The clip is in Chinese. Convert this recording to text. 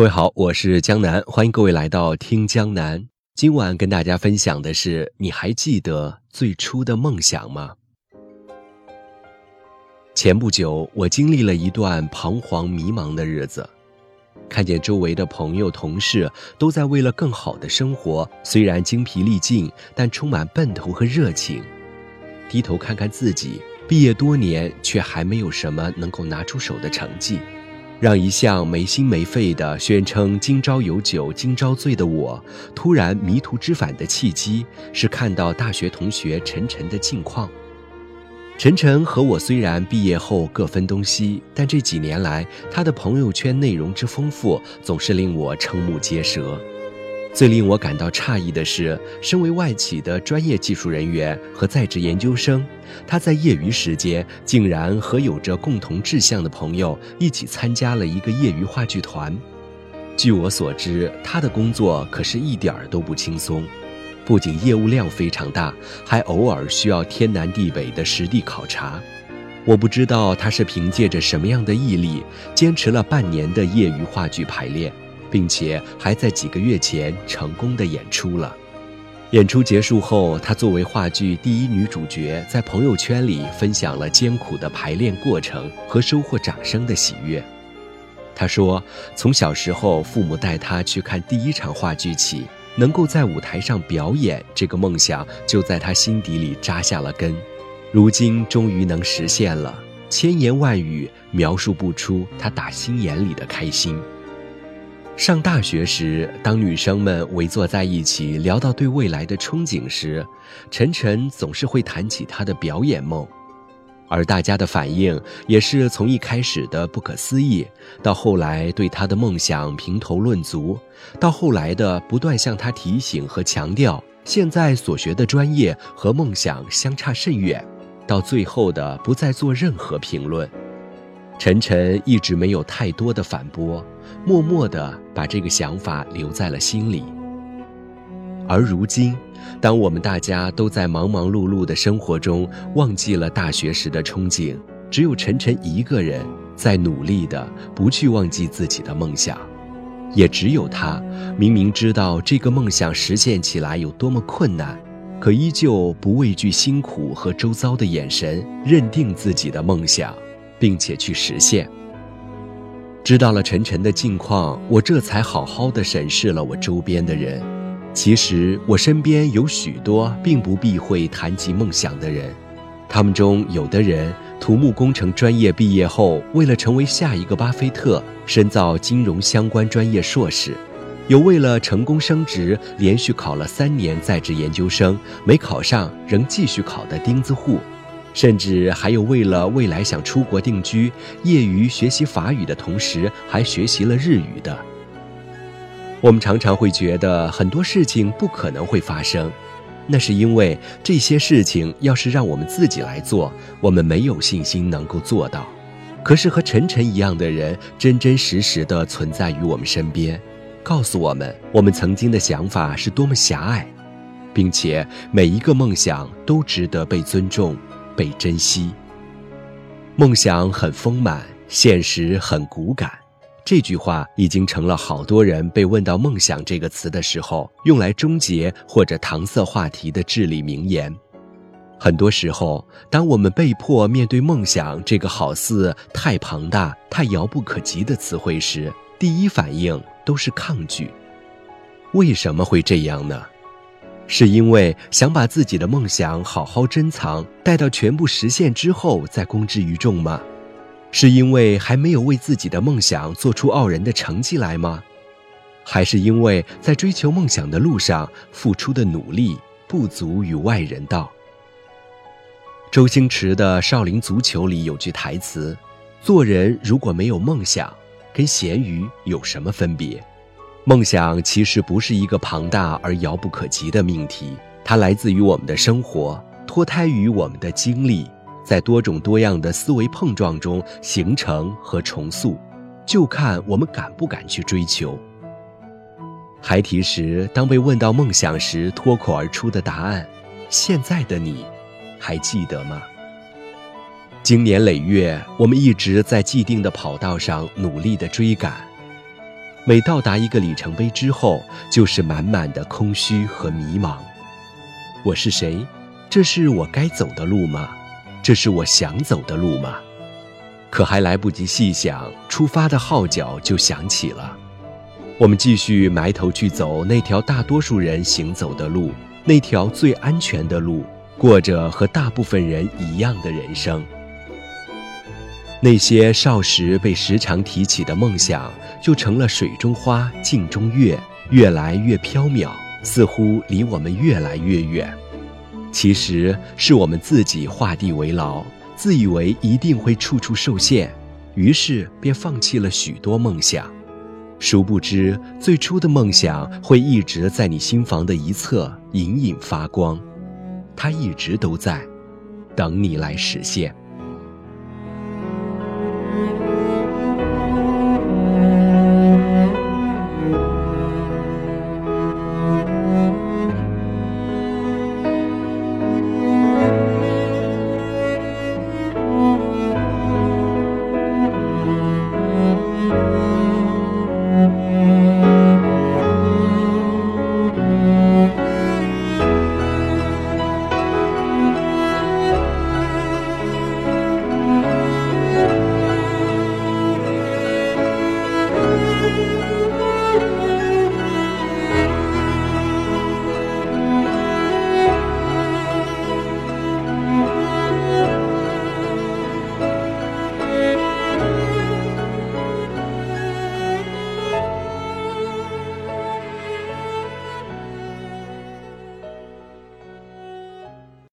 各位好，我是江南，欢迎各位来到听江南。今晚跟大家分享的是，你还记得最初的梦想吗？前不久，我经历了一段彷徨迷茫的日子，看见周围的朋友、同事都在为了更好的生活，虽然精疲力尽，但充满奔头和热情。低头看看自己，毕业多年，却还没有什么能够拿出手的成绩。让一向没心没肺的宣称“今朝有酒今朝醉”的我，突然迷途知返的契机是看到大学同学陈晨的近况。陈晨和我虽然毕业后各分东西，但这几年来他的朋友圈内容之丰富，总是令我瞠目结舌。最令我感到诧异的是，身为外企的专业技术人员和在职研究生，他在业余时间竟然和有着共同志向的朋友一起参加了一个业余话剧团。据我所知，他的工作可是一点儿都不轻松，不仅业务量非常大，还偶尔需要天南地北的实地考察。我不知道他是凭借着什么样的毅力，坚持了半年的业余话剧排练。并且还在几个月前成功的演出了。演出结束后，她作为话剧第一女主角，在朋友圈里分享了艰苦的排练过程和收获掌声的喜悦。她说：“从小时候父母带她去看第一场话剧起，能够在舞台上表演这个梦想就在她心底里扎下了根。如今终于能实现了，千言万语描述不出她打心眼里的开心。”上大学时，当女生们围坐在一起聊到对未来的憧憬时，晨晨总是会谈起她的表演梦，而大家的反应也是从一开始的不可思议，到后来对她的梦想评头论足，到后来的不断向她提醒和强调现在所学的专业和梦想相差甚远，到最后的不再做任何评论。晨晨一直没有太多的反驳，默默地把这个想法留在了心里。而如今，当我们大家都在忙忙碌碌的生活中忘记了大学时的憧憬，只有晨晨一个人在努力的不去忘记自己的梦想，也只有他明明知道这个梦想实现起来有多么困难，可依旧不畏惧辛苦和周遭的眼神，认定自己的梦想。并且去实现。知道了晨晨的近况，我这才好好的审视了我周边的人。其实我身边有许多并不避讳谈及梦想的人，他们中有的人土木工程专业毕业后，为了成为下一个巴菲特，深造金融相关专业硕士；有为了成功升职，连续考了三年在职研究生，没考上仍继续考的钉子户。甚至还有为了未来想出国定居，业余学习法语的同时还学习了日语的。我们常常会觉得很多事情不可能会发生，那是因为这些事情要是让我们自己来做，我们没有信心能够做到。可是和晨晨一样的人，真真实实的存在于我们身边，告诉我们我们曾经的想法是多么狭隘，并且每一个梦想都值得被尊重。被珍惜，梦想很丰满，现实很骨感。这句话已经成了好多人被问到“梦想”这个词的时候，用来终结或者搪塞话题的至理名言。很多时候，当我们被迫面对“梦想”这个好似太庞大、太遥不可及的词汇时，第一反应都是抗拒。为什么会这样呢？是因为想把自己的梦想好好珍藏，待到全部实现之后再公之于众吗？是因为还没有为自己的梦想做出傲人的成绩来吗？还是因为在追求梦想的路上付出的努力不足与外人道？周星驰的《少林足球》里有句台词：“做人如果没有梦想，跟咸鱼有什么分别？”梦想其实不是一个庞大而遥不可及的命题，它来自于我们的生活，脱胎于我们的经历，在多种多样的思维碰撞中形成和重塑，就看我们敢不敢去追求。孩提时，当被问到梦想时，脱口而出的答案：“现在的你，还记得吗？”经年累月，我们一直在既定的跑道上努力的追赶。每到达一个里程碑之后，就是满满的空虚和迷茫。我是谁？这是我该走的路吗？这是我想走的路吗？可还来不及细想，出发的号角就响起了。我们继续埋头去走那条大多数人行走的路，那条最安全的路，过着和大部分人一样的人生。那些少时被时常提起的梦想，就成了水中花、镜中月，越来越缥缈，似乎离我们越来越远。其实是我们自己画地为牢，自以为一定会处处受限，于是便放弃了许多梦想。殊不知，最初的梦想会一直在你心房的一侧隐隐发光，它一直都在，等你来实现。